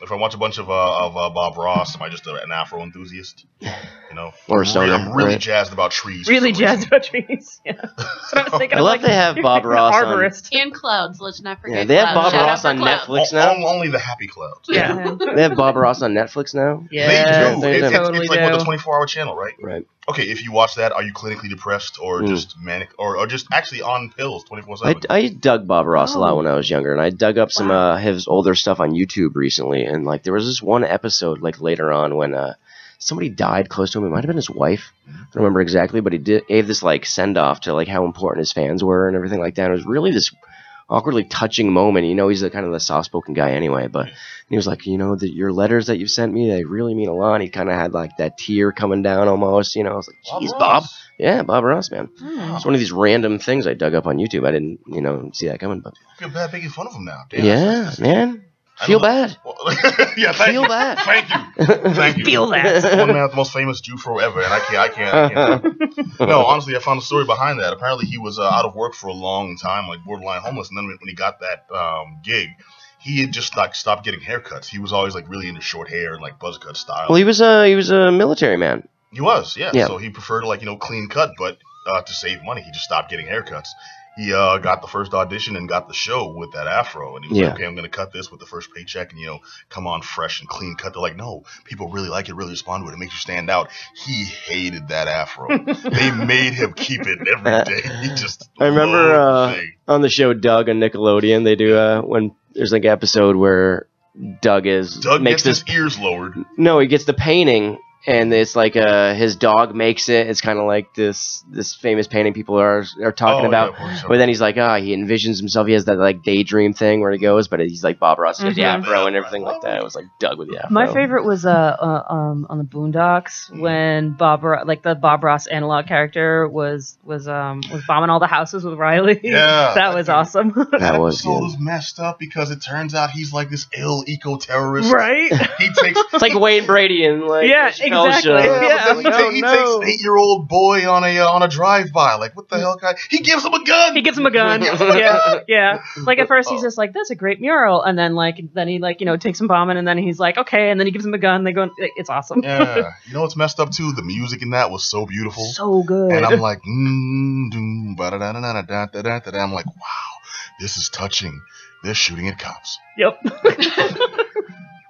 If I watch a bunch of uh, of uh, Bob Ross, am I just a, an Afro enthusiast? You know, Or a I'm stoner, really, I'm really right. jazzed about trees. Really jazzed about trees. Yeah. That's what I was thinking. I love like, they have Bob an Ross on- And clouds. Let's not forget. Yeah, they have clouds. Bob Shout Ross on clouds. Netflix O- now. only the happy clouds. Yeah. They have Bob Ross on Netflix now. Yeah. they do. they It's, it's, totally it's like what do. the 24 hour channel, right? Right. Okay, if you watch that, are you clinically depressed or Mm. just manic or, or just actually on pills 24 7? I dug Bob Ross a lot Oh. when I was younger, and I dug up some uh, his older stuff on YouTube recently. And like, there was this one episode like later on when uh, somebody died close to him. It might have been his wife. I don't remember exactly, but he did gave this like send off to like how important his fans were and everything like that. It was really this awkwardly touching moment. You know, he's the kind of the soft spoken guy anyway, but he was like, you know, that your letters that you've sent me, they really mean a lot. And he kind of had like that tear coming down almost. You know, I was like, Bob jeez, Bob. Yeah, Bob Ross, man. Hmm. It's one of these random things I dug up on YouTube. I didn't, you know, see that coming, but I feel bad making fun of him now. Damn, yeah, man, feel bad. Well, yeah, thank Feel you. bad. Thank you. Thank you. Feel that. One man, the most famous Jew for ever, and I can't, I can't, I can't. no, honestly, I found a story behind that. Apparently, he was uh, out of work for a long time, like borderline homeless, and then when he got that um, gig, he had just like stopped getting haircuts. He was always like really into short hair and like buzz cut style. Well, he was a he was a military man. He was, yeah. Yeah. So he preferred like you know clean cut, but uh, to save money, he just stopped getting haircuts. He uh, got the first audition and got the show with that afro, and he was Yeah. like, "Okay, I'm gonna cut this with the first paycheck, and you know, come on fresh and clean cut." They're like, "No, people really like it, really respond to it. It makes you stand out." He hated that afro. they made him keep it every day. He just. I remember, uh. On the show Doug on Nickelodeon, they do uh when there's like an episode where Doug is Doug makes gets this his ears lowered. no, he gets the painting and it's like uh his dog makes it. It's kind of like this this famous painting people are are talking Oh, about. yeah, of course. But then he's like, ah, he envisions himself. He has that like daydream thing where he goes, but he's like Bob Ross, he has the Mhm. afro and everything like that. It was like Doug with the afro. My favorite was uh, uh um on the Boondocks when Bob Ro- like the Bob Ross analog character was was um was bombing all the houses with Riley. Yeah, that was dude. awesome. That was episode good. was messed up because it turns out he's like this ill eco terrorist. right? He takes It's like Wayne Brady and like Yeah, hell exactly. show. Yeah, yeah. He, no, he no. takes an eight year old boy on a uh, on a drive by. Like, what the hell, guy? He gives him a gun. He gives him a gun. yeah, yeah. Like at first he's oh. just like, "That's a great mural," and then like then he like you know takes some bombing, and then he's like, "Okay," and then he gives him a gun. They go, "It's awesome." yeah, you know what's messed up too? The music in that was so beautiful, so good. And I'm like, mm, doom, da da da da da da da. I'm like, wow, this is touching. They're shooting at cops. Yep.